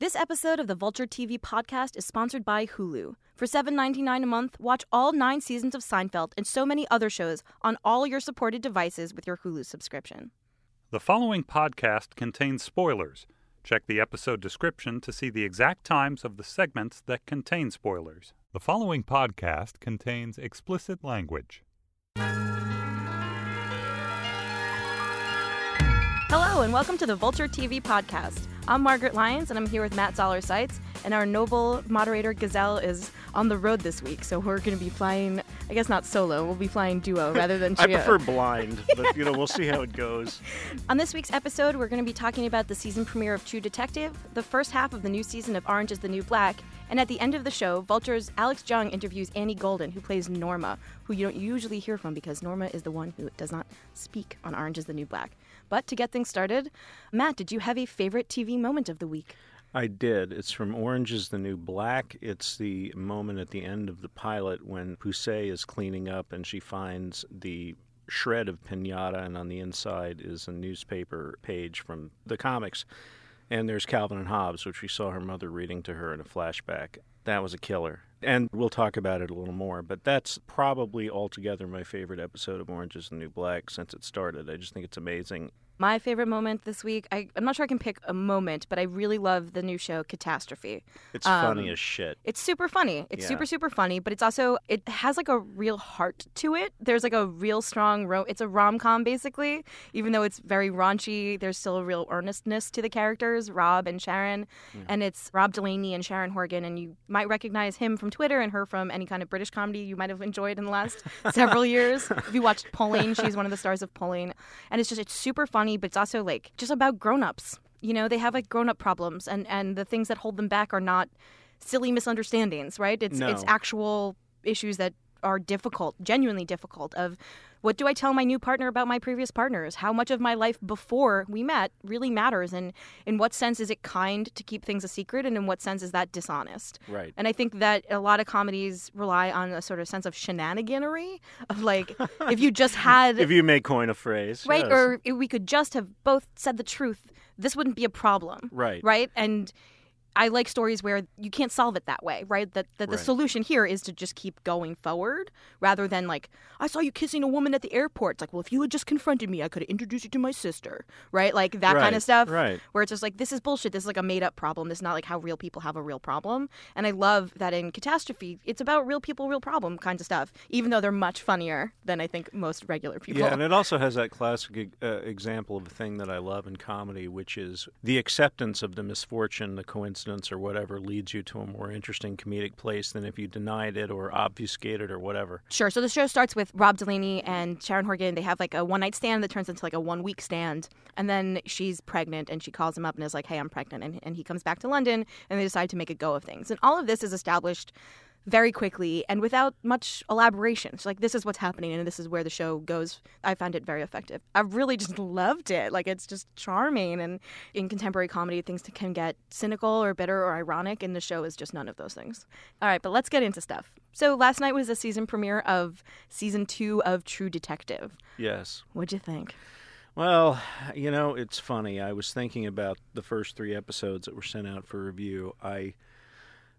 This episode of the Vulture TV podcast is sponsored by Hulu. For $7.99 a month, watch all nine seasons of Seinfeld and so many other shows on all your supported devices with your Hulu subscription. The following podcast contains spoilers. Check the episode description to see the exact times of the segments that contain spoilers. The following podcast contains explicit language. Hello, and welcome to the Vulture TV podcast. I'm Margaret Lyons, and I'm here with Matt Zoller Seitz. And our noble moderator Gazelle is on the road this week, so we're going to be flying. I guess not solo. We'll be flying duo rather than I trio. prefer blind, but you know we'll see how it goes. On this week's episode, we're going to be talking about the season premiere of True Detective, the first half of the new season of Orange is the New Black, and at the end of the show, Vulture's Alex Jung interviews Annie Golden, who plays Norma, who you don't usually hear from because Norma is the one who does not speak on Orange is the New Black. But to get things started, Matt, did you have a favorite TV moment of the week? I did. It's from Orange is the New Black. It's the moment at the end of the pilot when Poussey is cleaning up and she finds the shred of pinata, and on the inside is a newspaper page from the comics. And there's Calvin and Hobbes, which we saw her mother reading to her in a flashback. That was a killer. And we'll talk about it a little more, but that's probably altogether my favorite episode of Orange is the New Black since it started. I just think it's amazing. My favorite moment this week, I, I'm not sure I can pick a moment, but I really love the new show Catastrophe. It's Um, funny as shit. It's super funny. It's Yeah. super super funny, but it's also it has like a real heart to it. There's like a real strong ro- it's a rom-com basically, even though it's very raunchy, there's still a real earnestness to the characters, Rob and Sharon, and it's Rob Delaney and Sharon Horgan and you might recognize him from Twitter and her from any kind of British comedy you might have enjoyed in the last several years. If you watched Pulling, she's one of the stars of Pulling, and it's just it's super funny, but it's also like just about grown-ups. You know, they have like grown-up problems and and the things that hold them back are not silly misunderstandings, right? It's it's actual issues that are difficult, genuinely difficult of what do I tell my new partner about my previous partners? How much of my life before we met really matters and in what sense is it kind to keep things a secret and in what sense is that dishonest? Right. And I think that a lot of comedies rely on a sort of sense of shenaniganery of like if you just had If you may coin a phrase. right yes. or if we could just have both said the truth, this wouldn't be a problem Right. right? And I like stories where you can't solve it that way, right? That, that the Right. solution here is to just keep going forward rather than like, I saw you kissing a woman at the airport. It's like, well, if you had just confronted me, I could have introduced you to my sister, right? Like that kind of stuff. right. Where it's just like, this is bullshit. This is like a made up problem. This is not like how real people have a real problem. And I love that in Catastrophe, it's about real people, real problem kinds of stuff, even though they're much funnier than I think most regular people. Yeah, and it also has that classic uh, example of a thing that I love in comedy, which is the acceptance of the misfortune, the coincidence, or whatever leads you to a more interesting comedic place than if you denied it or obfuscated or whatever. Sure. So the show starts with Rob Delaney and Sharon Horgan. They have like a one night stand that turns into like a one week stand. And then she's pregnant and she calls him up and is like, hey, I'm pregnant. And, and he comes back to London and they decide to make a go of things. And all of this is established very quickly and without much elaboration. It's like, this is what's happening and this is where the show goes. I found it very effective. I really just loved it. Like, it's just charming. And in contemporary comedy, things can get cynical or bitter or ironic, and the show is just none of those things. All right, but let's get into stuff. So, last night was the season premiere of season two of True Detective. Yes. What'd you think? Well, you know, it's funny. I was thinking about the first three episodes that were sent out for review. I,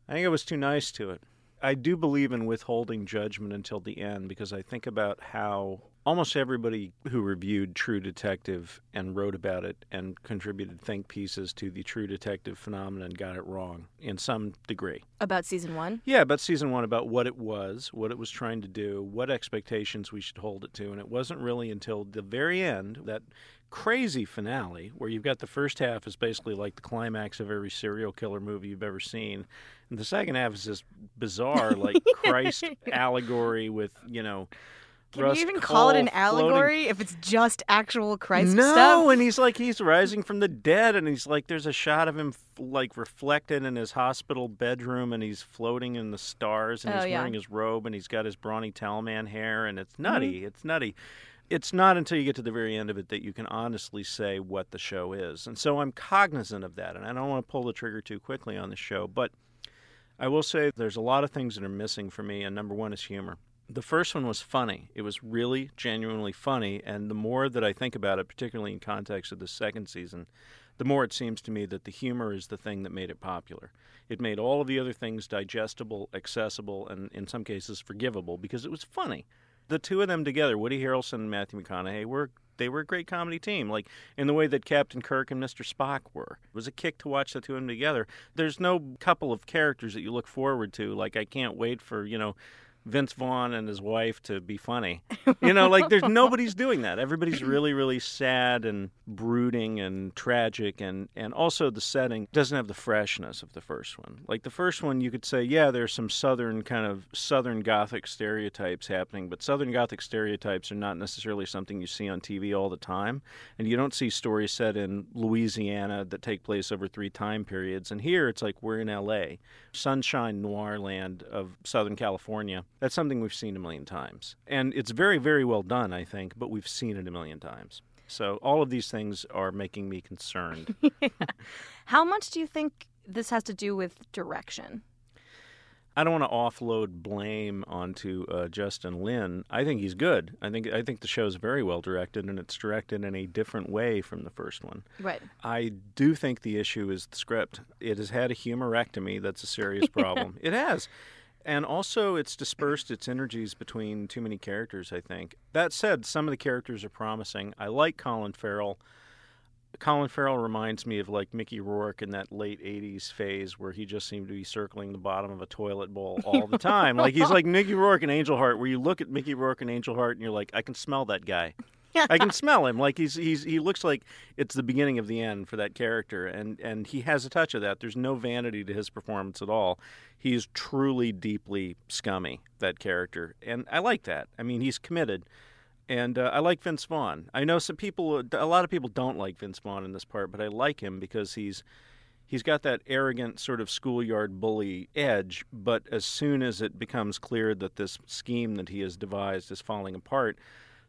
I think I was too nice to it. I do believe in withholding judgment until the end because I think about how almost everybody who reviewed True Detective and wrote about it and contributed think pieces to the True Detective phenomenon got it wrong in some degree. About season one? Yeah, about season one, about what it was, what it was trying to do, what expectations we should hold it to. And it wasn't really until the very end, that crazy finale, where you've got the first half is basically like the climax of every serial killer movie you've ever seen. And the second half is this bizarre, like Christ allegory with, you know, Can you even call it an Cohle floating- allegory if it's just actual Christ no, stuff? and he's like he's rising from the dead, and he's like there's a shot of him like reflected in his hospital bedroom, and he's floating in the stars, and Oh, he's yeah. wearing his robe, and he's got his brawny Talman hair, and Mm-hmm. it's nutty. It's nutty. It's not until you get to the very end of it that you can honestly say what the show is, and so I'm cognizant of that, and I don't want to pull the trigger too quickly on the show, but I will say there's a lot of things that are missing for me, and number one is humor. The first one was funny. It was really genuinely funny, and the more that I think about it, particularly in context of the second season, the more it seems to me that the humor is the thing that made it popular. It made all of the other things digestible, accessible, and in some cases forgivable because it was funny. The two of them together, Woody Harrelson and Matthew McConaughey, were they were a great comedy team, like in the way that Captain Kirk and Mr. Spock were. It was a kick to watch the two of them together. There's no couple of characters that you look forward to. Like I can't wait for you know Vince Vaughn and his wife to be funny. You know, like there's nobody's doing that. Everybody's really, really sad and brooding and tragic, and and also the setting doesn't have the freshness of the first one. Like the first one, you could say, yeah, there's some southern kind of southern gothic stereotypes happening, but southern gothic stereotypes are not necessarily something you see on TV all the time, and you don't see stories set in Louisiana that take place over three time periods. And here, it's like we're in L.A., sunshine noir land of Southern California that's something we've seen a million times. And it's very, very well done, I think, but we've seen it a million times. So all of these things are making me concerned. How much do you think this has to do with direction? I don't want to offload blame onto uh, Justin Lin. I think he's good. I think I think the show's very well directed, and it's directed in a different way from the first one. Right. I do think the issue is the script. It has had a humorectomy that's a serious problem. it has. And also, it's dispersed its energies between too many characters, I think. That said, some of the characters are promising. I like Colin Farrell. Colin Farrell reminds me of like Mickey Rourke in that late 80s phase where he just seemed to be circling the bottom of a toilet bowl all the time. like he's like Mickey Rourke and Angel Heart, where you look at Mickey Rourke and Angel Heart and you're like, I can smell that guy. I can smell him. Like he's he's he looks like it's the beginning of the end for that character, and and he has a touch of that. There's no vanity to his performance at all. He's truly deeply scummy that character, and I like that. I mean, he's committed, and uh, I like Vince Vaughn. I know some people, a lot of people don't like Vince Vaughn in this part, but I like him because he's he's got that arrogant sort of schoolyard bully edge. But as soon as it becomes clear that this scheme that he has devised is falling apart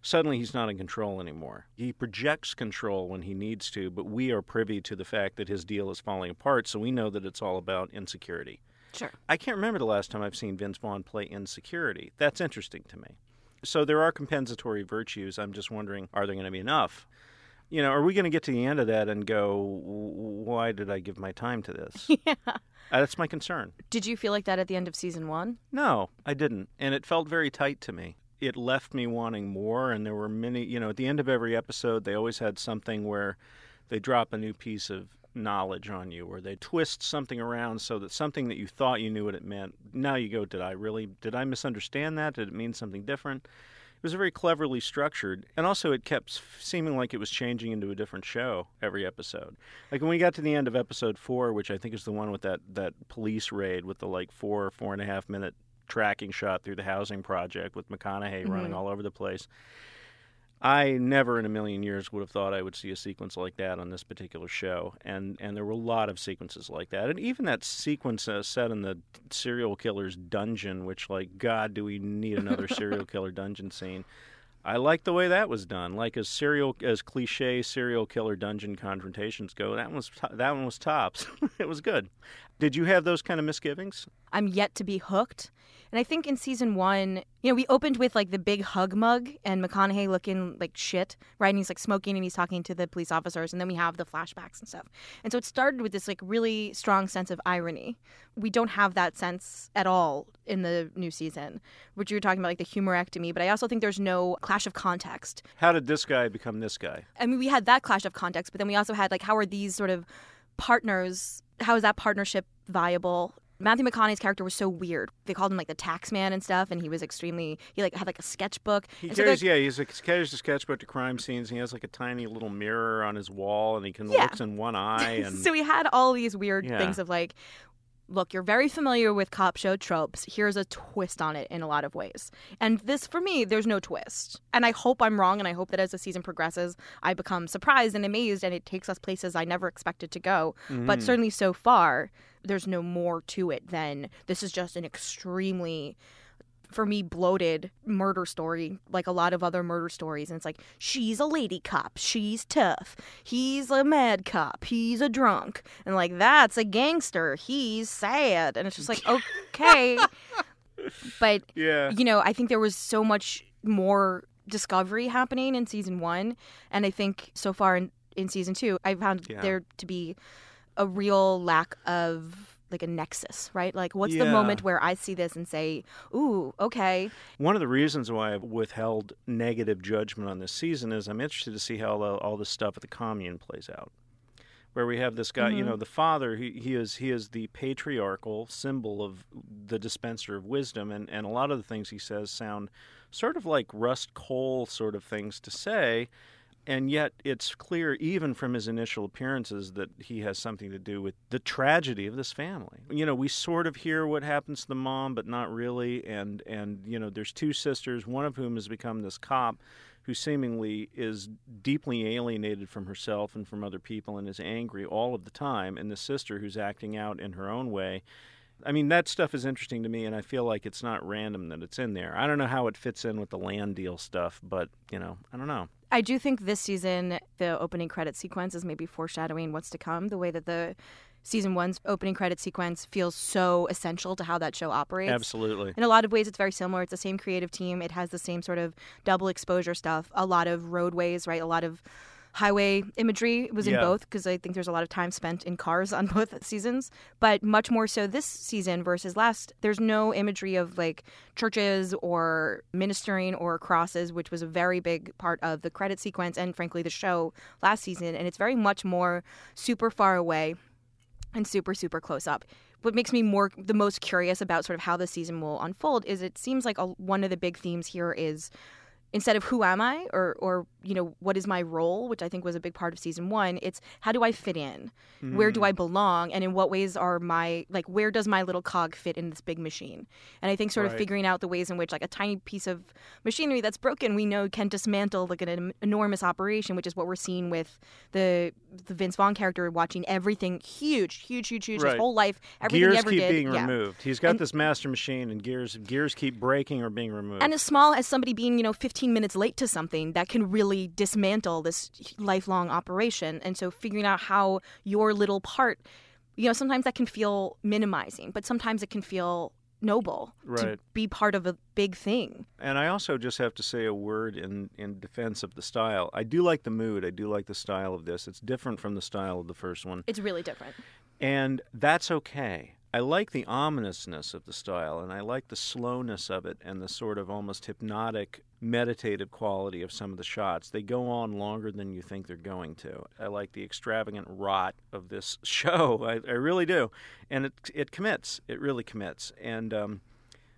suddenly he's not in control anymore. He projects control when he needs to, but we are privy to the fact that his deal is falling apart, so we know that it's all about insecurity. Sure. I can't remember the last time I've seen Vince Vaughn play insecurity. That's interesting to me. So there are compensatory virtues. I'm just wondering, are there going to be enough? You know, are we going to get to the end of that and go, why did I give my time to this? yeah. Uh, that's my concern. Did you feel like that at the end of season one? No, I didn't. And it felt very tight to me it left me wanting more. And there were many, you know, at the end of every episode, they always had something where they drop a new piece of knowledge on you, or they twist something around so that something that you thought you knew what it meant, now you go, did I really, did I misunderstand that? Did it mean something different? It was very cleverly structured, and also it kept seeming like it was changing into a different show every episode. Like when we got to the end of episode four, which I think is the one with that that police raid with the like four four and a half minute tracking shot through the housing project with McConaughey mm-hmm. running all over the place. I never in a million years would have thought I would see a sequence like that on this particular show, and and there were a lot of sequences like that, and even that sequence uh, set in the serial killer's dungeon, which like God, do we need another serial killer dungeon scene? I like the way that was done. Like as serial as cliche serial killer dungeon confrontations go, that one was that one was tops. it was good. Did you have those kind of misgivings? I'm yet to be hooked. And I think in season one, you know, we opened with like the big hug mug and McConaughey looking like shit, right? And he's like smoking and he's talking to the police officers. And then we have the flashbacks and stuff. And so it started with this like really strong sense of irony. We don't have that sense at all in the new season, which you were talking about, like the humorectomy. But I also think there's no clash of context. How did this guy become this guy? I mean, we had that clash of context, but then we also had like, how are these sort of partners? How is that partnership viable? Matthew McConaughey's character was so weird. They called him like the tax man and stuff, and he was extremely he like had like a sketchbook. He and carries so yeah, he's like carries a sketchbook to crime scenes. And he has like a tiny little mirror on his wall, and he can yeah. looks in one eye. And so he had all these weird yeah. things of like. Look, you're very familiar with cop show tropes. Here's a twist on it in a lot of ways. And this, for me, there's no twist. And I hope I'm wrong, and I hope that as the season progresses, I become surprised and amazed, and it takes us places I never expected to go. Mm-hmm. But certainly so far, there's no more to it than this is just an extremely for me bloated murder story like a lot of other murder stories. And it's like she's a lady cop. She's tough. He's a mad cop. He's a drunk. And like that's a gangster. He's sad. And it's just like okay. But yeah. you know i think there was so much more discovery happening in season one. And i think so far in in season two, I found Yeah. there to be a real lack of like a nexus, right? Like, what's the moment where I see this and say, "Ooh, okay, One of the reasons why I've withheld negative judgment on this season is I'm interested to see how all, all this stuff at the commune plays out. Where we have this guy, you know, mm-hmm. the father, he, he is he is the patriarchal symbol of the dispenser of wisdom, and, and a lot of the things he says sound sort of like Rust Cohle sort of things to say, and yet it's clear even from his initial appearances that he has something to do with the tragedy of this family. You know, we sort of hear what happens to the mom, but not really. And and you know, there's two sisters, one of whom has become this cop who seemingly is deeply alienated from herself and from other people and is angry all of the time, and the sister who's acting out in her own way. I mean, that stuff is interesting to me, and I feel like it's not random that it's in there. I don't know how it fits in with the land deal stuff, but, you know, I don't know. I do think this season the opening credit sequence is maybe foreshadowing what's to come. The way that the season one's opening credit sequence feels so essential to how that show operates. Absolutely. In a lot of ways, it's very similar. It's the same creative team. It has the same sort of double exposure stuff. A lot of roadways, right? A lot of highway imagery was in Yeah. both because I think there's a lot of time spent in cars on both seasons. But much more so this season versus last. There's no imagery of like churches or ministering or crosses, which was a very big part of the credit sequence and frankly the show last season. And it's very much more super far away and super super close up what makes me more the most curious about sort of how the season will unfold is it seems like a, one of the big themes here is instead of who am i or or you know what is my role which i think was a big part of season one it's how do i fit in? Where do i mm. belong? And in what ways are my like where does my little cog fit in this big machine? And i think sort of figuring out the ways in which like a tiny piece of machinery that's broken we know can dismantle like an enormous operation which is what we're seeing with the the vince vaughn character watching everything huge huge huge huge his whole life everything gears he ever keep did being yeah. removed. He's got And- this master machine, and gears gears keep breaking or being removed. And as small as somebody being, you know, 15 minutes late to something, that can really dismantle this lifelong operation. And so figuring out how your little part, you know, sometimes that can feel minimizing, but sometimes it can feel noble to Right. be part of a big thing. And I also just have to say a word in, in defense of the style. I do like the mood. I do like the style of this. It's different from the style of the first one. It's really different. And that's okay. I like the ominousness of the style, and I like the slowness of it and the sort of almost hypnotic, meditative quality of some of the shots. They go on longer than you think they're going to. I like the extravagant rot of this show. I, I really do. And it, it commits. It really commits. And, um,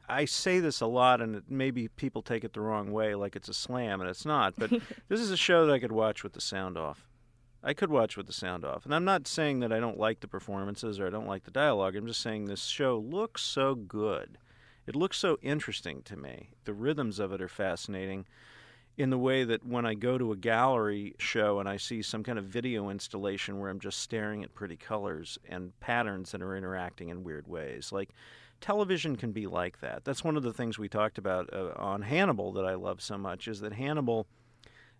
I say this a lot, and it, maybe people take it the wrong way, like it's a slam, and it's not. But this is a show that I could watch with the sound off. I could watch with the sound off. And I'm not saying that I don't like the performances or I don't like the dialogue. I'm just saying this show looks so good. It looks so interesting to me. The rhythms of it are fascinating in the way that when I go to a gallery show and I see some kind of video installation where I'm just staring at pretty colors and patterns that are interacting in weird ways. Like television can be like that. That's one of the things we talked about uh, on Hannibal that I love so much is that Hannibal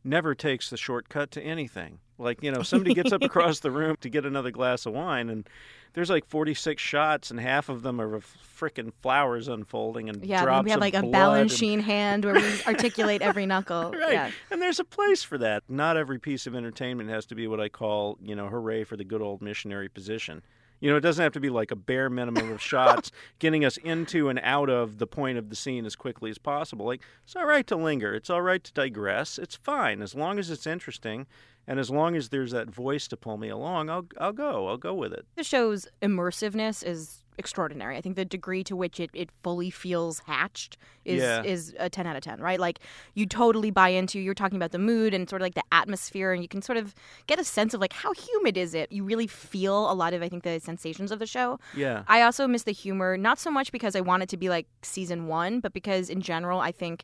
never takes the shortcut to anything. Like, you know, somebody gets up across the room to get another glass of wine and there's like 46 shots and half of them are of frickin' flowers unfolding and Yeah, drops we have like a blood and- hand where we articulate every knuckle. Right. Yeah. And there's a place for that. Not every piece of entertainment has to be what I call, you know, hooray for the good old missionary position. You know, it doesn't have to be like a bare minimum of shots getting us into and out of the point of the scene as quickly as possible. Like, it's all right to linger. It's all right to digress. It's fine. As long as it's interesting and as long as there's that voice to pull me along, I'll, I'll go. I'll go with it. The show's immersiveness is extraordinary. I think the degree to which it, it fully feels hatched is Yeah. is a 10 out of 10, right? Like you totally buy into you're talking about the mood and sort of like the atmosphere and you can sort of get a sense of like how humid is it? You really feel a lot of I think the sensations of the show. Yeah. I also miss the humor, not so much because I want it to be like season 1, but because in general I think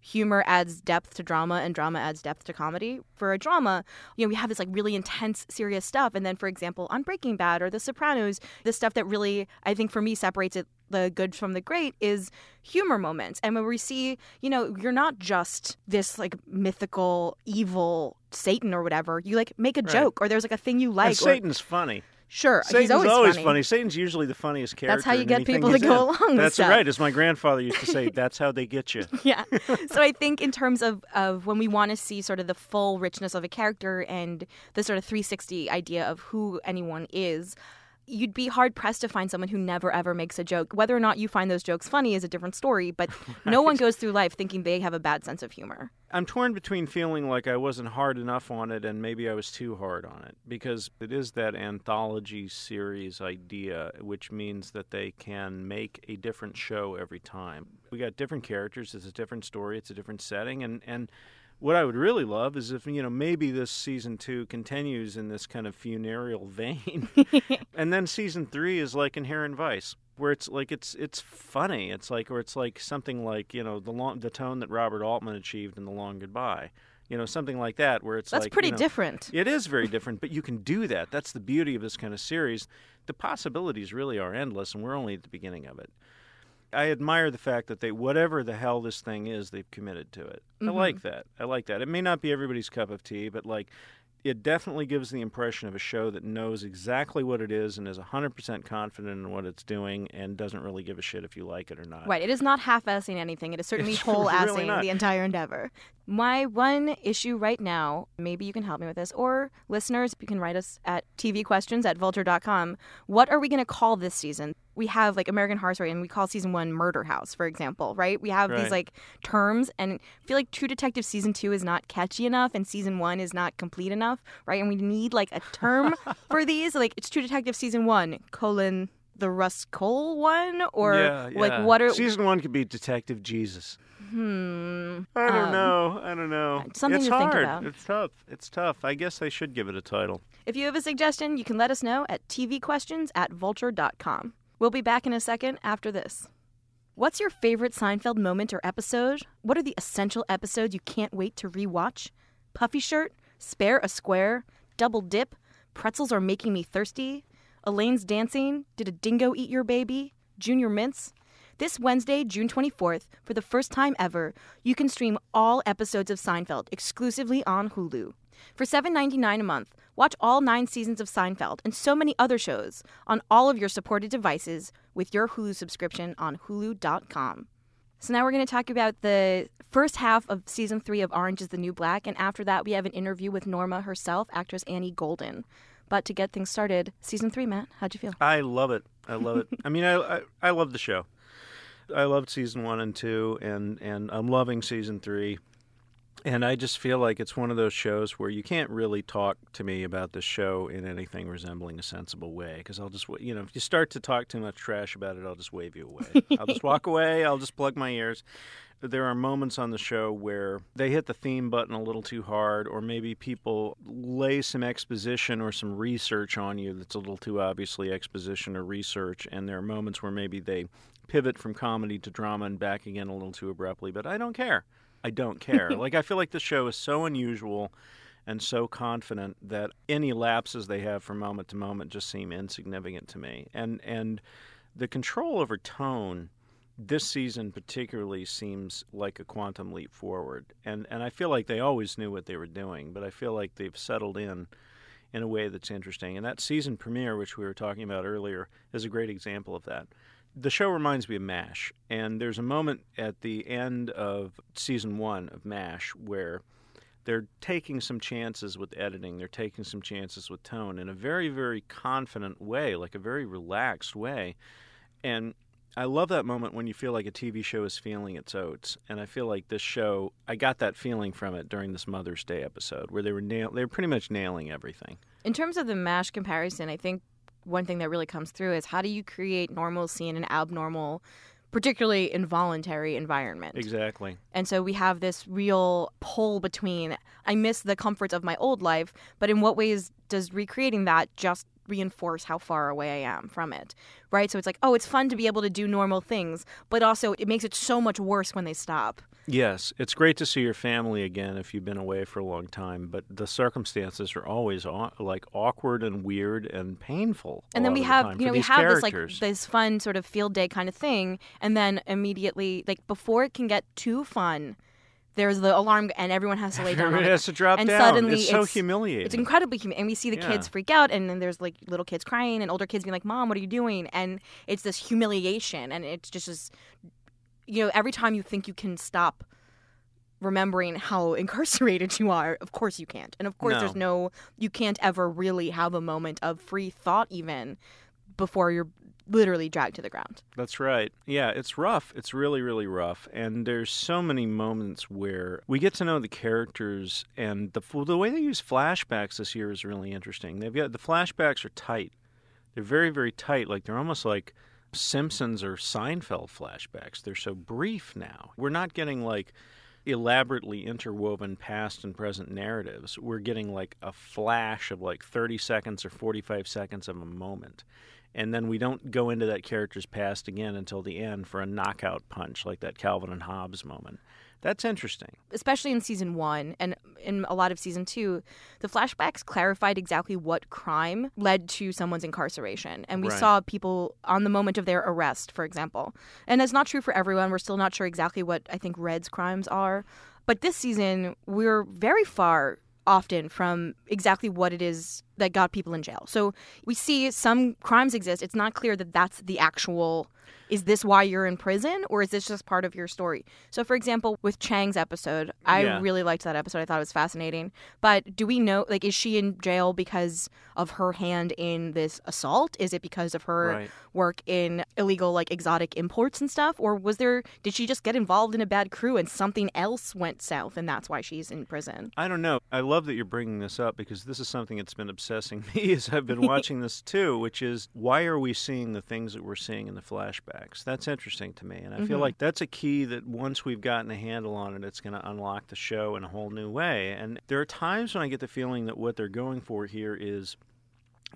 humor adds depth to drama and drama adds depth to comedy. For a drama, you know, we have this like really intense, serious stuff. And then, for example, on Breaking Bad or The Sopranos, the stuff that really, I think for me, separates it the good from the great is humor moments. And when we see, you know, you're not just this like mythical, evil Satan or whatever. You like make a Right. joke or there's like a thing you like. and or- Satan's funny. Sure, Satan's he's always, funny. Satan's usually the funniest character. That's how you get people to go in. along with That's stuff. right. As my grandfather used to say, that's how they get you. yeah. So I think in terms of, of when we want to see sort of the full richness of a character and the sort of 360 idea of who anyone is, you'd be hard pressed to find someone who never ever makes a joke. Whether or not you find those jokes funny is a different story, but no one goes through life thinking they have a bad sense of humor. I'm torn between feeling like I wasn't hard enough on it and maybe I was too hard on it because it is that anthology series idea, which means that they can make a different show every time. We got different characters, it's a different story, it's a different setting, and, and what I would really love is if, you know, maybe this season two continues in this kind of funereal vein. and then season three is like Inherent Vice where it's like it's it's funny. It's like or it's like something like you know the long the tone that Robert Altman achieved in The Long Goodbye. You know something like that where it's That's like, pretty you know, different. It is very different, but you can do that. That's the beauty of this kind of series. The possibilities really are endless, and we're only at the beginning of it. I admire the fact that they, whatever the hell this thing is, they've committed to it. I Mhm. like that. I like that. It may not be everybody's cup of tea, but like, it definitely gives the impression of a show that knows exactly what it is and is 100% confident in what it's doing and doesn't really give a shit if you like it or not. Right. It is not half assing anything. It is certainly whole assing not. the entire endeavor. My one issue right now, maybe you can help me with this, or listeners, you can write us at tvquestions at vulture.com. What are we going to call this season? We have like American Horror Story, and we call season one Murder House, for example, right? We have these like terms, and I feel like True Detective season two is not catchy enough, and season one is not complete enough, right? And we need like a term for these. Like it's True Detective season one colon the Rust Cohle one, or yeah, like what are season one could be Detective Jesus. Hmm. I don't Um, know. I don't know. something it's to think hard. about. It's tough. It's tough. I guess I should give it a title. If you have a suggestion, you can let us know at tvquestions at vulture.com. We'll be back in a second after this. What's your favorite Seinfeld moment or episode? What are the essential episodes you can't wait to rewatch? Puffy shirt? Spare a square? Double dip? Pretzels are making me thirsty? Elaine's dancing? Did a dingo eat your baby? Junior mints? This Wednesday, June 24th, for the first time ever, you can stream all episodes of Seinfeld exclusively on Hulu. For $7.99 a month, watch all nine seasons of Seinfeld and so many other shows on all of your supported devices with your Hulu subscription on Hulu.com. So now we're going to talk about the first half of season three of Orange is the New Black, and after that, we have an interview with Norma herself, actress Annie Golden. But to get things started, season three, Matt, how'd you feel? I love it. I love it. I mean, I, I I love the show. I loved season one and two, and and I'm loving season three. And I just feel like it's one of those shows where you can't really talk to me about the show in anything resembling a sensible way. Because I'll just, you know, if you start to talk too much trash about it, I'll just wave you away. I'll just walk away. I'll just plug my ears. There are moments on the show where they hit the theme button a little too hard, or maybe people lay some exposition or some research on you that's a little too obviously exposition or research. And there are moments where maybe they pivot from comedy to drama and back again a little too abruptly. But I don't care. I don't care. like I feel like the show is so unusual and so confident that any lapses they have from moment to moment just seem insignificant to me. And and the control over tone this season particularly seems like a quantum leap forward. And and I feel like they always knew what they were doing, but I feel like they've settled in in a way that's interesting. And that season premiere which we were talking about earlier is a great example of that the show reminds me of MASH, and there's a moment at the end of season one of MASH where they're taking some chances with editing, they're taking some chances with tone in a very, very confident way, like a very relaxed way. And I love that moment when you feel like a TV show is feeling its oats, and I feel like this show. I got that feeling from it during this Mother's Day episode, where they were nail, they were pretty much nailing everything. In terms of the MASH comparison, I think one thing that really comes through is how do you create normalcy in an abnormal, particularly involuntary environment? Exactly. And so we have this real pull between I miss the comforts of my old life, but in what ways does recreating that just reinforce how far away I am from it? Right? So it's like, oh, it's fun to be able to do normal things, but also it makes it so much worse when they stop. Yes, it's great to see your family again if you've been away for a long time, but the circumstances are always aw- like awkward and weird and painful. And then we of the have, you know, we have this like this fun sort of field day kind of thing, and then immediately, like before it can get too fun, there's the alarm and everyone has to lay down. on Everybody the has to drop and down. suddenly it's so humiliating. It's incredibly human, and we see the Yeah. kids freak out, and then there's like little kids crying, and older kids being like, "Mom, what are you doing?" And it's this humiliation, and it's just this, you know, every time you think you can stop remembering how incarcerated you are, of course you can't, and of course No. there's no, you can't ever really have a moment of free thought even before you're literally dragged to the ground. That's right. Yeah, it's rough. It's really, really rough. And there's so many moments where we get to know the characters, and the the way they use flashbacks this year is really interesting. They've got the flashbacks are tight. They're very, very tight. Like they're almost like Simpsons or Seinfeld flashbacks. They're so brief now. We're not getting like elaborately interwoven past and present narratives. We're getting like a flash of like 30 seconds or 45 seconds of a moment. And then we don't go into that character's past again until the end for a knockout punch like that Calvin and Hobbes moment. That's interesting. especially in season one and in a lot of season two, the flashbacks clarified exactly what crime led to someone's incarceration. And we Right. saw people on the moment of their arrest, for example. And that's not true for everyone. We're still not sure exactly what I think Red's crimes are. But this season, we're very far often from exactly what it is that got people in jail. So we see some crimes exist. It's not clear that that's the actual is this why you're in prison or is this just part of your story? So for example, with Chang's episode, I Yeah. really liked that episode. I thought it was fascinating. But do we know like is she in jail because of her hand in this assault? Is it because of her Right. work in illegal like exotic imports and stuff or was there did she just get involved in a bad crew and something else went south and that's why she's in prison? I don't know. I love that you're bringing this up because this is something that's been obsessing me as I've been watching this too, which is why are we seeing the things that we're seeing in the flashbacks? That's interesting to me. And I feel Mhm. like that's a key that once we've gotten a handle on it, it's going to unlock the show in a whole new way. And there are times when I get the feeling that what they're going for here is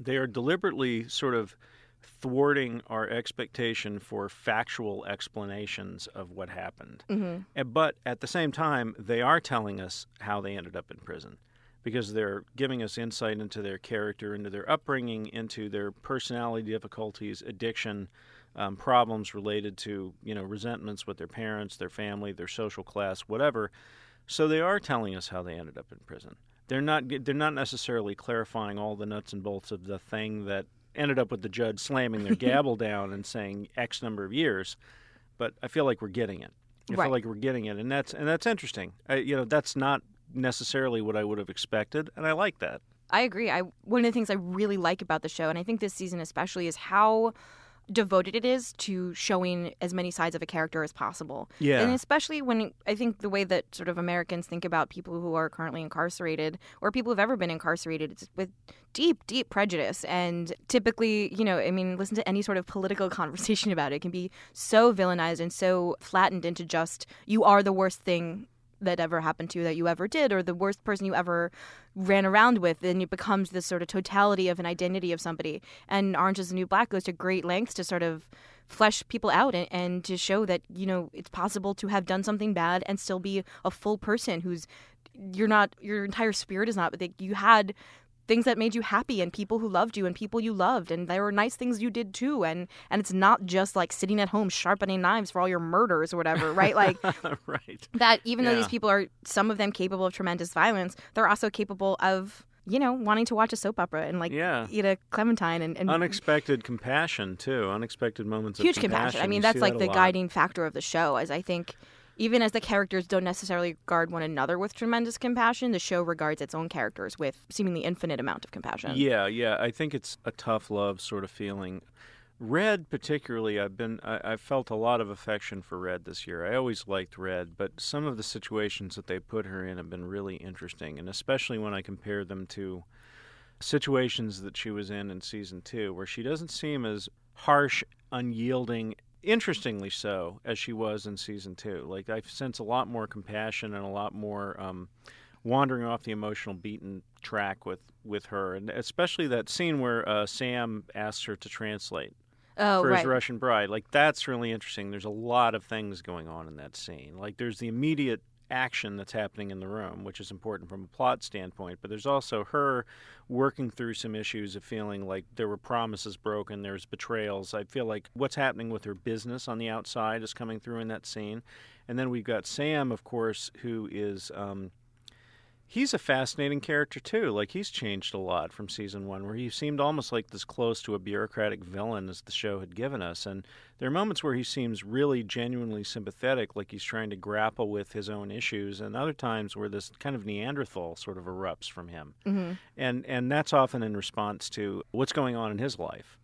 they are deliberately sort of thwarting our expectation for factual explanations of what happened. Mm-hmm. But at the same time, they are telling us how they ended up in prison because they're giving us insight into their character, into their upbringing, into their personality difficulties, addiction, um, problems related to you know resentments with their parents, their family, their social class, whatever. So they are telling us how they ended up in prison. They're not they're not necessarily clarifying all the nuts and bolts of the thing that ended up with the judge slamming their gavel down and saying X number of years. But I feel like we're getting it. I Right. feel like we're getting it, and that's and that's interesting. I, you know, that's not necessarily what I would have expected, and I like that. I agree. I one of the things I really like about the show, and I think this season especially, is how devoted it is to showing as many sides of a character as possible. Yeah. And especially when I think the way that sort of Americans think about people who are currently incarcerated or people who've ever been incarcerated it's with deep, deep prejudice. And typically, you know, I mean, listen to any sort of political conversation about it. It can be so villainized and so flattened into just you are the worst thing that ever happened to you that you ever did or the worst person you ever ran around with and it becomes this sort of totality of an identity of somebody. And orange is the new black goes to great lengths to sort of flesh people out and, and to show that you know it's possible to have done something bad and still be a full person who's you're not your entire spirit is not but that you had things that made you happy and people who loved you and people you loved and there were nice things you did too and and it's not just like sitting at home sharpening knives for all your murders or whatever right like right. that even though these people are some of them capable of tremendous violence they're also capable of you know wanting to watch a soap opera and like Yeah. eat a clementine and, and Unexpected compassion too. Unexpected moments huge of compassion. I mean, see that's like that the lot. guiding factor of the show. As I think, even as the characters don't necessarily regard one another with tremendous compassion, the show regards its own characters with seemingly infinite amount of compassion. Yeah, yeah. I think it's a tough love sort of feeling. Red, particularly, I've been I, I've felt a lot of affection for Red this year. I always liked Red, but some of the situations that they put her in have been really interesting, and especially when I compare them to situations that she was in in season two, where she doesn't seem as harsh, unyielding, interestingly so, as she was in season two. Like I sense a lot more compassion and a lot more. Um, wandering off the emotional beaten track with with her, and especially that scene where uh, Sam asks her to translate Oh, for right. his Russian bride. Like that's really interesting. There's a lot of things going on in that scene. Like there's the immediate action that's happening in the room, which is important from a plot standpoint. But there's also her working through some issues of feeling like there were promises broken, there's betrayals. I feel like what's happening with her business on the outside is coming through in that scene. And then we've got Sam, of course, who is. Um, he's a fascinating character too. Like he's changed a lot from season one, where he seemed almost like this close to a bureaucratic villain as the show had given us. And there are moments where he seems really genuinely sympathetic, like he's trying to grapple with his own issues, and other times where this kind of Neanderthal sort of erupts from him. Mm-hmm. And and that's often in response to what's going on in his life.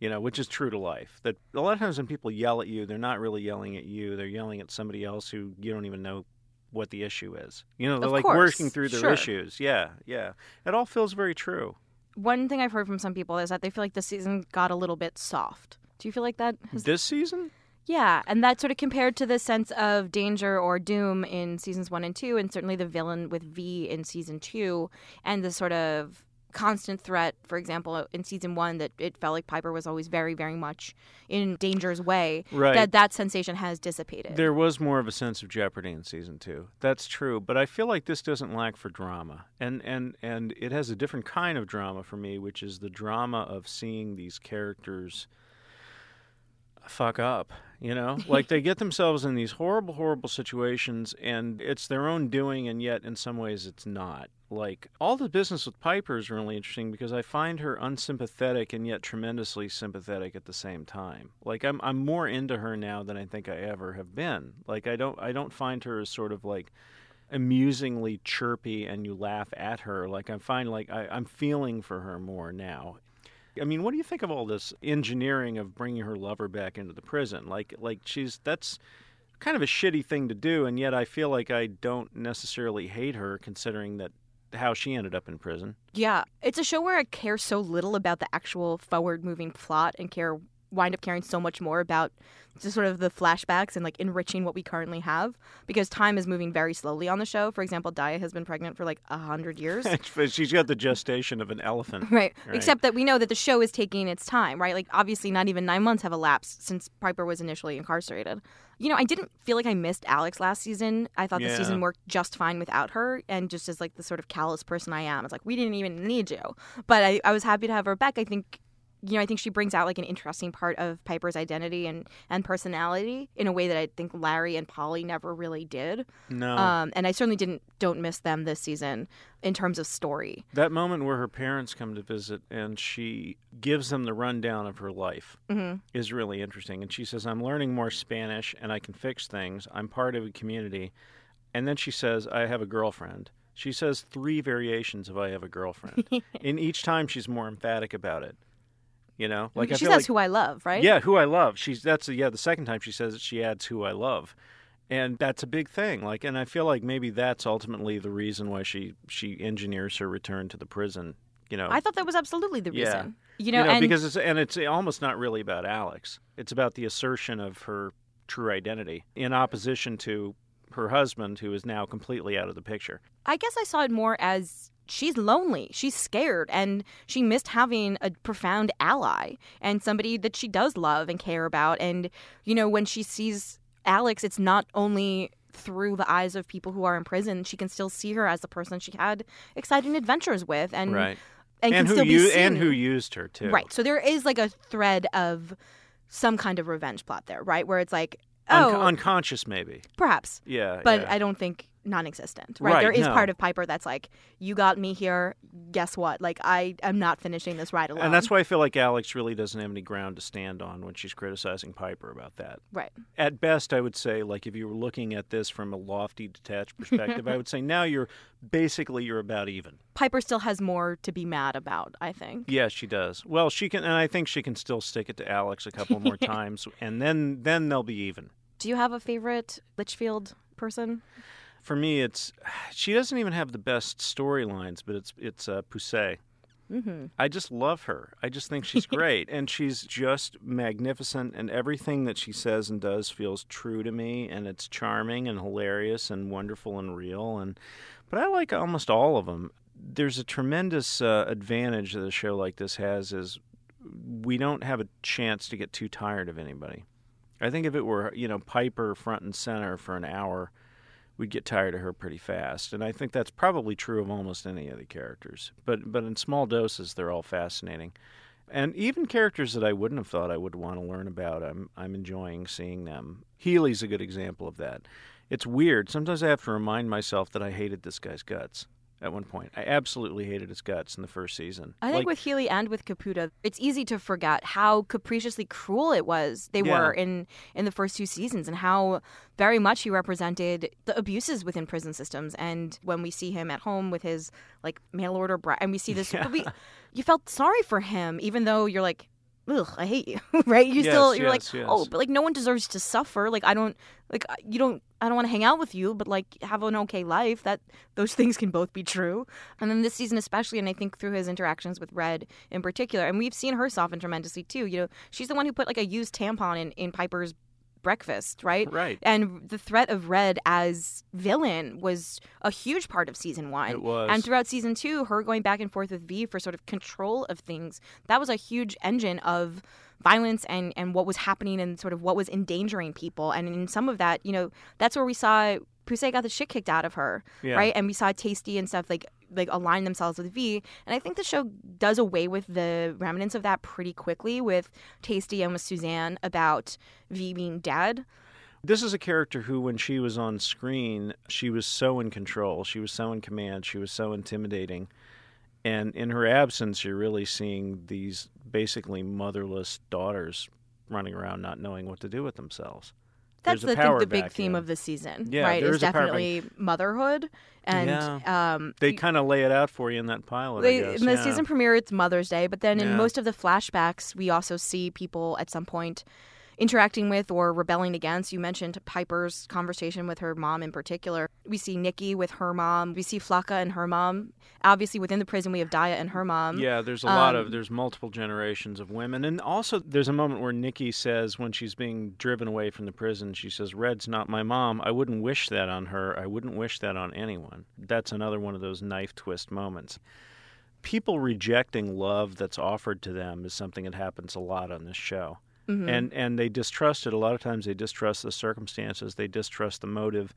You know, which is true to life. That a lot of times when people yell at you, they're not really yelling at you. They're yelling at somebody else who you don't even know what the issue is. You know, they're Of like course, working through their sure. issues. Yeah, yeah. It all feels very true. One thing I've heard from some people is that they feel like the season got a little bit soft. Do you feel like that? Has... This season? Yeah, and that sort of compared to the sense of danger or doom in seasons one and two, and certainly the villain with V in season two, and the sort of constant threat, for example, in season one, that it felt like Piper was always very, very much in danger's way. Right. That that sensation has dissipated. There was more of a sense of jeopardy in season two. That's true, but I feel like this doesn't lack for drama, and and and it has a different kind of drama for me, which is the drama of seeing these characters fuck up. You know, like they get themselves in these horrible, horrible situations, and it's their own doing, and yet in some ways it's not. Like all the business with Piper is really interesting because I find her unsympathetic and yet tremendously sympathetic at the same time. Like I'm I'm more into her now than I think I ever have been. Like I don't I don't find her as sort of like amusingly chirpy and you laugh at her. Like I'm find like I, I'm feeling for her more now. I mean, what do you think of all this engineering of bringing her lover back into the prison? Like, like she's that's kind of a shitty thing to do, and yet I feel like I don't necessarily hate her, considering that how she ended up in prison. Yeah, it's a show where I care so little about the actual forward-moving plot and care wind up caring so much more about just sort of the flashbacks and like enriching what we currently have because time is moving very slowly on the show. For example, Daya has been pregnant for like a hundred years. She's got the gestation of an elephant. Right. Right. Except that we know that the show is taking its time, right? Like, obviously, not even nine months have elapsed since Piper was initially incarcerated. You know, I didn't feel like I missed Alex last season. I thought Yeah. the season worked just fine without her. And just as, like, the sort of callous person I am, it's like, we didn't even need you. But I, I was happy to have her back. I think. You know, I think she brings out like an interesting part of Piper's identity and, and personality in a way that I think Larry and Polly never really did. No, Um, and I certainly didn't don't miss them this season in terms of story. that moment where her parents come to visit and she gives them the rundown of her life hmm is really interesting. And she says, "I'm learning more Spanish and I can fix things. I'm part of a community." And then she says, "I have a girlfriend." She says three variations of "I have a girlfriend," and each time she's more emphatic about it. You know, mm, like I she says like who I love, right? Yeah, who I love. She's that's yeah. The second time she says it, she adds who I love, and that's a big thing. Like, and I feel like maybe that's ultimately the reason why she she engineers her return to the prison. You know, I thought that was absolutely the Yeah. reason. You know, you know and because it's and it's almost not really about Alex. It's about the assertion of her true identity in opposition to her husband, who is now completely out of the picture. I guess I saw it more as she's lonely, she's scared, and she missed having a profound ally and somebody that she does love and care about. And you know, when she sees Alex, it's not only through the eyes of people who are in prison. She can still see her as the person she had exciting adventures with, and right. and, can who still be u- seen. and who used her too. Right. So there is like a thread of some kind of revenge plot there, right? Where it's like, Un- oh, unconscious maybe. perhaps. Yeah. but yeah. I don't think non-existent. Right? Right, there is no. part of Piper that's like, you got me here. Guess what? Like I am not finishing this ride alone. And that's why I feel like Alex really doesn't have any ground to stand on when she's criticizing Piper about that. right. At best, I would say, like, if you were looking at this from a lofty, detached perspective, I would say now you're basically you're about even. Piper still has more to be mad about. I think. Yeah, she does. Well, she can, and I think she can still stick it to Alex a couple more times, and then then they'll be even. Do you have a favorite Litchfield person? For me, it's she doesn't even have the best storylines, but it's it's uh, Poussey. Mm-hmm. I just love her. I just think she's great. and she's just magnificent. And everything that she says and does feels true to me. And it's charming and hilarious and wonderful and real. And But I like almost all of them. There's a tremendous uh, advantage that a show like this has is we don't have a chance to get too tired of anybody. I think if it were, you know, Piper front and center for an hour, we'd get tired of her pretty fast. And I think that's probably true of almost any of the characters. But but in small doses, they're all fascinating. And even characters that I wouldn't have thought I would want to learn about, I'm I'm enjoying seeing them. Healy's a good example of that. It's weird. Sometimes I have to remind myself that I hated this guy's guts at one point. I absolutely hated his guts in the first season. I think Like, with Healy and with Caputo, it's easy to forget how capriciously cruel it was they Yeah. were in in the first two seasons and how very much he represented the abuses within prison systems. And when we see him at home with his like mail order bra- and we see this, Yeah. we, you felt sorry for him, even though you're like. Ugh, I hate you, right? You Yes, still, you're yes, like, yes. oh, but like, no one deserves to suffer. Like, I don't, like, uh, you don't, I don't want to hang out with you, but like, have an okay life. That those things can both be true. And then this season, especially, and I think through his interactions with Red in particular, and we've seen her soften tremendously too. You know, she's the one who put like a used tampon in in Piper's breakfast, right? Right. And the threat of Red as villain was a huge part of season one. It was. And throughout season two, her going back and forth with V for sort of control of things, that was a huge engine of violence and, and what was happening and sort of what was endangering people. And in some of that, you know, that's where we saw Poussey got the shit kicked out of her, Yeah. right? And we saw Taystee and stuff like like align themselves with V. And I think the show does away with the remnants of that pretty quickly with Taystee and with Suzanne about V being dead. This is a character who, when she was on screen, she was so in control. She was so in command. She was so intimidating. And in her absence, you're really seeing these basically motherless daughters running around not knowing what to do with themselves. That's the, the big theme of the season, Yeah, right? Is is a power definitely motherhood, and um, They kind of lay it out for you in that pilot. they, I guess. in the yeah. season premiere, it's Mother's Day, but then in Yeah. most of the flashbacks, we also see people at some point interacting with or rebelling against. You mentioned Piper's conversation with her mom in particular. We see Nikki with her mom. We see Flocka and her mom. Obviously, within the prison, we have Daya and her mom. Yeah, there's a lot Um, of there's multiple generations of women, and also there's a moment where Nikki says when she's being driven away from the prison, she says, "Red's not my mom. I wouldn't wish that on her. I wouldn't wish that on anyone." That's another one of those knife twist moments. People rejecting love that's offered to them is something that happens a lot on this show. Mhm. And and they distrust it. A lot of times they distrust the circumstances, they distrust the motive.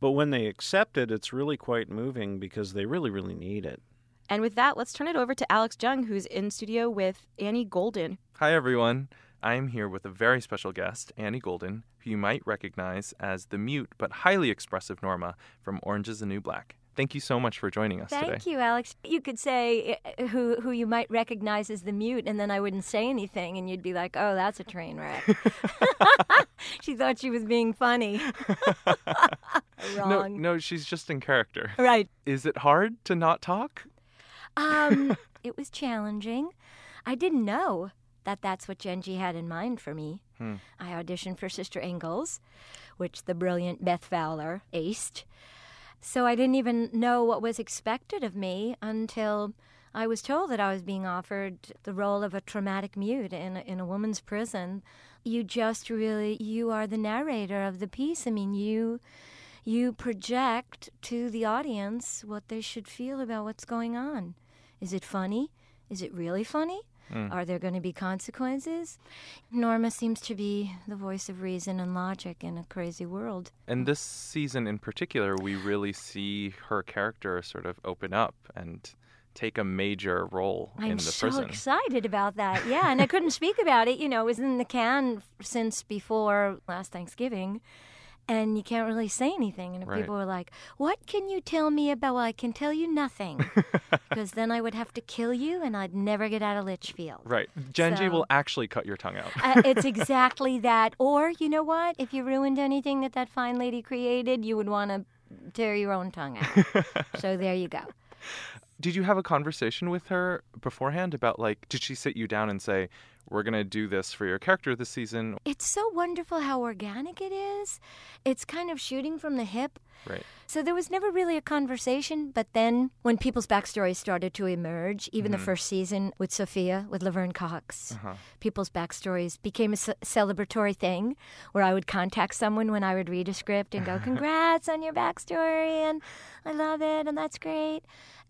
But when they accept it, it's really quite moving because they really, really need it. And with that, let's turn it over to Alex Jung, who's in studio with Annie Golden. Hi, everyone. I'm here with a very special guest, Annie Golden, who you might recognize as the mute but highly expressive Norma from Orange is the New Black. Thank you so much for joining us Thank today. Thank you, Alex. You could say uh, who who you might recognize as the mute, and then I wouldn't say anything, and you'd be like, "Oh, that's a train wreck." she thought she was being funny. No, Wrong. no, she's just in character. Right. Is it hard to not talk? Um, it was challenging. I didn't know that that's what Jenji had in mind for me. Hmm. I auditioned for Sister Ingalls, which the brilliant Beth Fowler aced. So I didn't even know what was expected of me until I was told that I was being offered the role of a traumatic mute in a, in a woman's prison. You just really you are the narrator of the piece. I mean, you you project to the audience what they should feel about what's going on. Is it funny? Is it really funny? Mm. Are there going to be consequences? Norma seems to be the voice of reason and logic in a crazy world. And mm. this season in particular, we really see her character sort of open up and take a major role I'm in the so prison. excited about that. Yeah, and I couldn't speak about it. You know, it was in the can since before last Thanksgiving. And you can't really say anything. And Right. people were like, What can you tell me about? Well, I can tell you nothing. Because then I would have to kill you and I'd never get out of Litchfield. Right. Jenji So- will actually cut your tongue out. uh, it's exactly that. Or, you know what? If you ruined anything that that fine lady created, you would want to tear your own tongue out. so there you go. Did you have a conversation with her beforehand about like did she sit you down and say we're going to do this for your character this season? It's so wonderful how organic it is. It's kind of shooting from the hip. Right. So there was never really a conversation, but then when people's backstories started to emerge, even the first season with Sophia, with Laverne Cox, Uh-huh. people's backstories became a ce- celebratory thing where I would contact someone when I would read a script and go, Congrats on your backstory, and I love it, and that's great.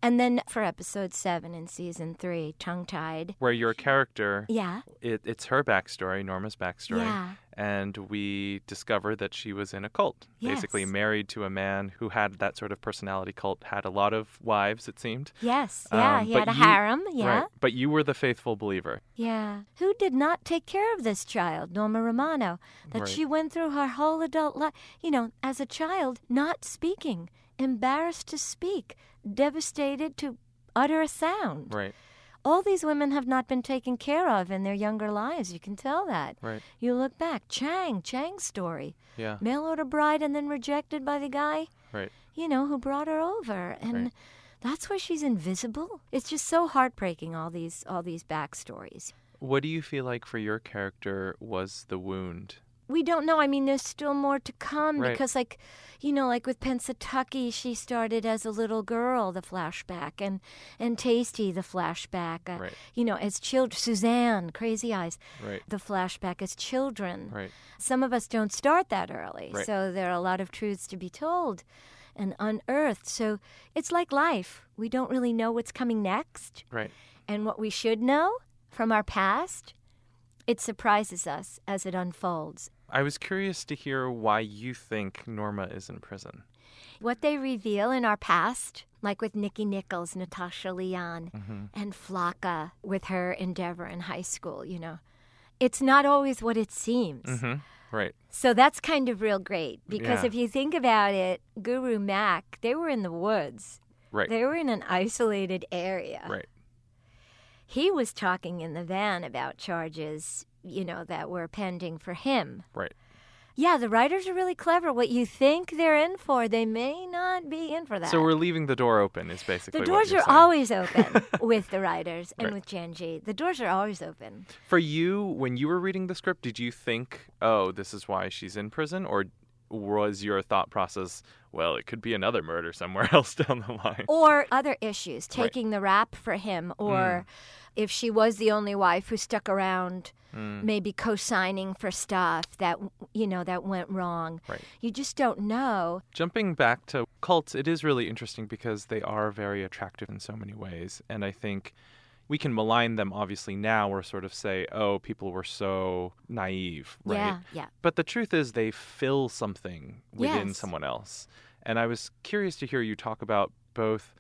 And then for episode seven in season three, Tongue Tied, Where your character yeah, It, it's her backstory, Norma's backstory. Yeah. And we discover that she was in a cult, basically married to a man who had that sort of personality cult, had a lot of wives, it seemed. Yes, yeah, Um, he had a you- harem, yeah. Right. But you were the faithful believer. Yeah. Who did not take care of this child, Norma Romano? That Right. she went through her whole adult life, you know, as a child, not speaking, embarrassed to speak, devastated to utter a sound. Right. All these women have not been taken care of in their younger lives. You can tell that. Right. You look back, Chang, Chang's story. Yeah. Mail order bride and then rejected by the guy, Right. you know, who brought her over. And Right. that's why she's invisible. It's just so heartbreaking, all these all these backstories. What do you feel like for your character was the wound? We don't know. I mean, there's still more to come Right. because, like, you know, like with Pennsatucky, she started as a little girl, the flashback, and and Taystee, the flashback. Uh, Right. You know, as children, Suzanne, Crazy Eyes, Right. the flashback as children. Right. Some of us don't start that early, Right. so there are a lot of truths to be told and unearthed. So it's like life. We don't really know what's coming next, Right. and what we should know from our past. It surprises us as it unfolds. I was curious to hear why you think Norma is in prison. what they reveal in our past, like with Nikki Nichols, Natasha Lyonne, and Flocka with her endeavor in high school, you know, it's not always what it seems. Mm-hmm. Right. So that's kind of real great because Yeah. if you think about it, Guru Mac, they were in the woods. Right. They were in an isolated area. Right. He was talking in the van about charges, you know, that were pending for him. Right. Yeah, the writers are really clever. What you think they're in for, they may not be in for that. So we're leaving the door open is basically The doors are saying. always open with the writers and Right. with Jenji. The doors are always open. For you, when you were reading the script, did you think, "Oh, this is why she's in prison," or was your thought process, "Well, it could be another murder somewhere else down the line"? Or other issues, Right. taking the rap for him, or mm. If she was the only wife who stuck around, Mm. maybe co-signing for stuff that you know that went wrong. Right. You just don't know. Jumping back to cults, it is really interesting because they are very attractive in so many ways. And I think we can malign them obviously now or sort of say, oh, people were so naive, right? Yeah, yeah. But the truth is, they fill something within Yes. someone else. And I was curious to hear you talk about both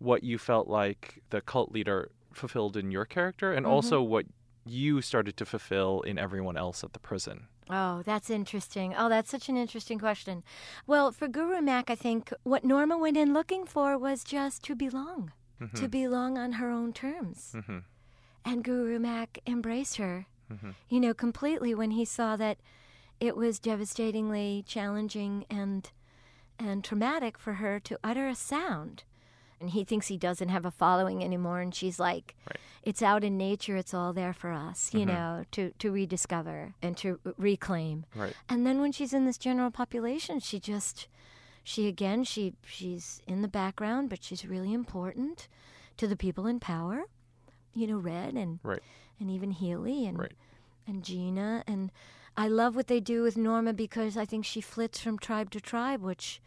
what you felt like the cult leader fulfilled in your character and Mm-hmm. also what you started to fulfill in everyone else at the prison. Oh, that's interesting. Oh, that's such an interesting question. Well, for Guru Mac, I think what Norma went in looking for was just to belong, to belong on her own terms. Mm-hmm. And Guru Mac embraced her, Mm-hmm. you know, completely when he saw that it was devastatingly challenging and and traumatic for her to utter a sound. And he thinks he doesn't have a following anymore, and she's like, Right. "It's out in nature. It's all there for us, you mm-hmm. know, to to rediscover and to reclaim." Right. And then when she's in this general population, she just she again she she's in the background, but she's really important to the people in power. You know, Red and Right. and even Healy and Right. and Gina and I love what they do with Norma because I think she flits from tribe to tribe, which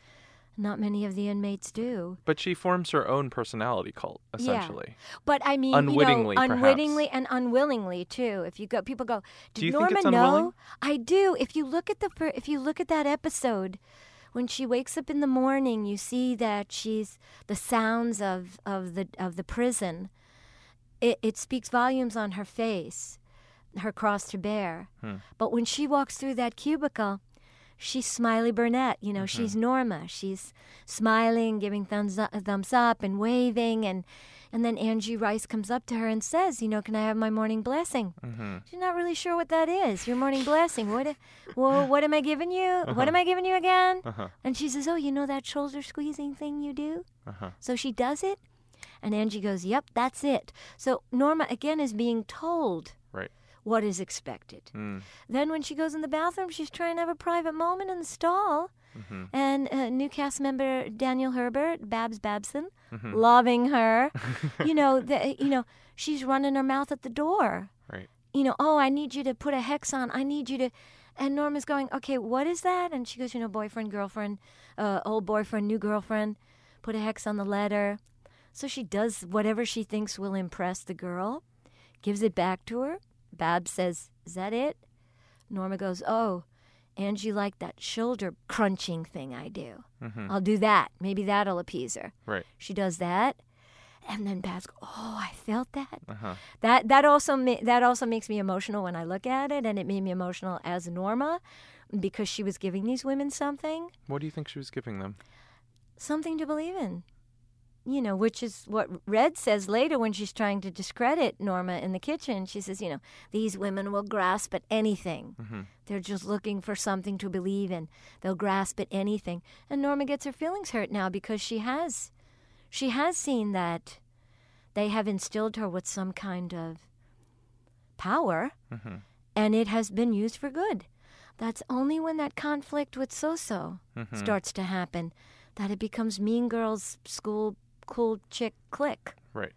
not many of the inmates do. But she forms her own personality cult, essentially. Yeah. But I mean, Unwittingly, you know, perhaps. unwittingly and unwillingly too. If you go, people go, "Did Do you think Norma it's know?" I do. If you look at the fir- if you look at that episode, when she wakes up in the morning, you see that she's the sounds of of the of the prison. It, it speaks volumes on her face, her cross to bear. Hmm. But when she walks through that cubicle, she's Smiley Burnette. You know, Mm-hmm. she's Norma. She's smiling, giving thumbs up, thumbs up and waving. And, and then Angie Rice comes up to her and says, You know, can I have my morning blessing? Mm-hmm. She's not really sure what that is. Your morning blessing. What? Well, what am I giving you? What am I giving you again? Uh-huh. And she says, Oh, you know that shoulder squeezing thing you do? Uh-huh. So she does it. And Angie goes, Yep, that's it. So Norma again is being told Right. What is expected. Mm. Then when she goes in the bathroom, she's trying to have a private moment in the stall. Mm-hmm. And uh, new cast member Daniel Herbert, Babs Babson, Mm-hmm. loving her. you know, the, you know, she's running her mouth at the door. Right. You know, oh, I need you to put a hex on. I need you to. And Norma's going, okay, what is that? And she goes, you know, boyfriend, girlfriend, uh, old boyfriend, new girlfriend. Put a hex on the letter. So she does whatever she thinks will impress the girl, gives it back to her. Babs says, Is that it? Norma goes, Oh, Angie liked that shoulder crunching thing I do. Mhm. I'll do that. Maybe that'll appease her. Right. She does that. And then Babs goes, Oh, I felt that. Uh-huh. That that also ma- that also makes me emotional when I look at it, and it made me emotional as Norma because she was giving these women something, What do you think she was giving them? something to believe in. You know, which is what Red says later when she's trying to discredit Norma in the kitchen. She says, you know, these women will grasp at anything. Mm-hmm. They're just looking for something to believe in. They'll grasp at anything. And Norma gets her feelings hurt now because she has she has seen that they have instilled her with some kind of power Mhm. and it has been used for good. That's only when that conflict with Soso Mhm. starts to happen that it becomes Mean Girls school cool chick clique, Right.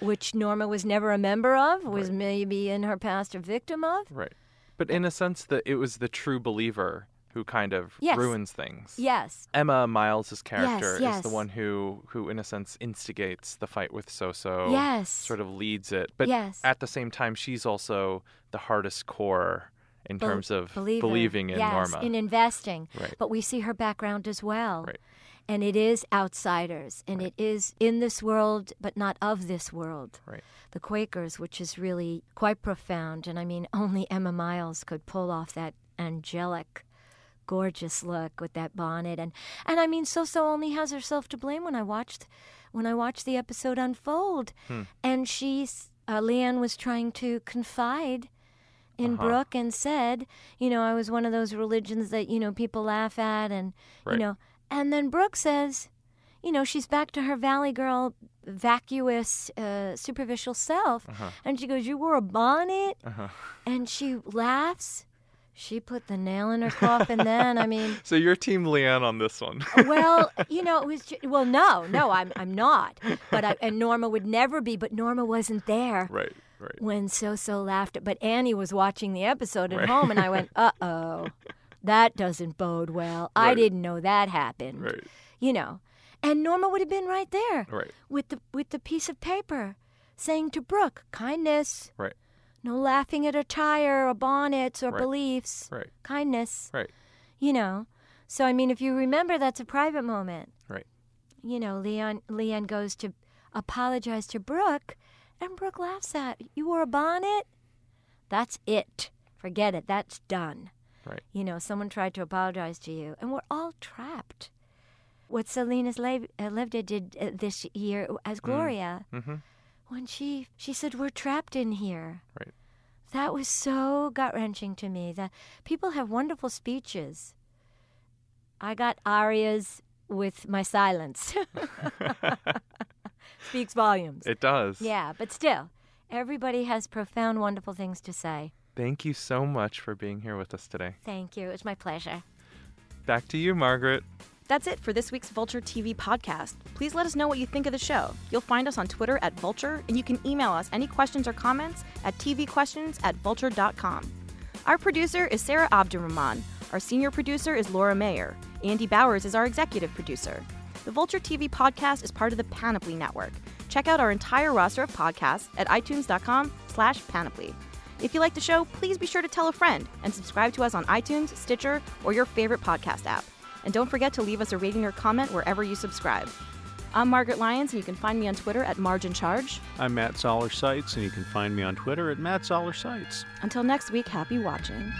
which Norma was never a member of, was Right. maybe in her past a victim of. Right. But in a sense that it was the true believer who kind of Yes. ruins things. Yes. Emma Miles's character yes. is the one who who in a sense instigates the fight with Soso. Yes. Sort of leads it. But Yes. at the same time she's also the hardest core in Bel- terms of believer. believing in yes, Norma. in investing. Right. But we see her background as well. Right. And it is outsiders, and it is in this world, but not of this world. Right. The Quakers, which is really quite profound. And I mean, only Emma Miles could pull off that angelic, gorgeous look with that bonnet. And, and I mean, Soso only has herself to blame when I watched, when I watched the episode unfold. Hmm. And she's, uh, Leanne was trying to confide in Uh-huh. Brooke and said, you know, I was one of those religions that, you know, people laugh at and, Right. you know, and then Brooke says, you know, she's back to her Valley Girl vacuous, uh, superficial self. Uh-huh. And she goes, You wore a bonnet? Uh-huh. And she laughs. She put the nail in her coffin then. I mean, So you're team Leanne on this one. well, you know, it was ju- well, no, no, I'm I'm not. But I, and Norma would never be. But Norma wasn't there right. Right. when So So laughed. But Annie was watching the episode at Right. home, and I went, "Uh oh, that doesn't bode well. I didn't know that happened." Right. You know, and Norma would have been right there Right. with the with the piece of paper, saying to Brooke, "Kindness, Right. no laughing at attire or bonnets or Right. beliefs, Right. kindness." Right. You know, so I mean, if you remember, that's a private moment. Right. You know, Leon Leon goes to apologize to Brooke, and Brooke laughs at you wore a bonnet. That's it. Forget it. That's done. Right. You know, someone tried to apologize to you, and we're all trapped. What Selenis Le- uh, Leyva did uh, this year as Gloria, Mm-hmm. when she she said we're trapped in here. Right. That was so gut wrenching to me. That people have wonderful speeches. I got arias with my silence. Speaks volumes. It does. Yeah, but still, everybody has profound, wonderful things to say. Thank you so much for being here with us today. Thank you. It's my pleasure. Back to you, Margaret. That's it for this week's Vulture TV podcast. Please let us know what you think of the show. You'll find us on Twitter at Vulture, and you can email us any questions or comments at tvquestions at vulture.com. Our producer is Sarah Abdurrahman. Our senior producer is Laura Mayer. Andy Bowers is our executive producer. The Vulture TV podcast is part of the Panoply Network. Check out our entire roster of podcasts at itunes.com slash panoply. If you like the show, please be sure to tell a friend and subscribe to us on iTunes, Stitcher, or your favorite podcast app. And don't forget to leave us a rating or comment wherever you subscribe. I'm Margaret Lyons, and you can find me on Twitter at Margin Charge. I'm Matt Zoller Seitz, and you can find me on Twitter at Matt Zoller Seitz. Until next week, happy watching.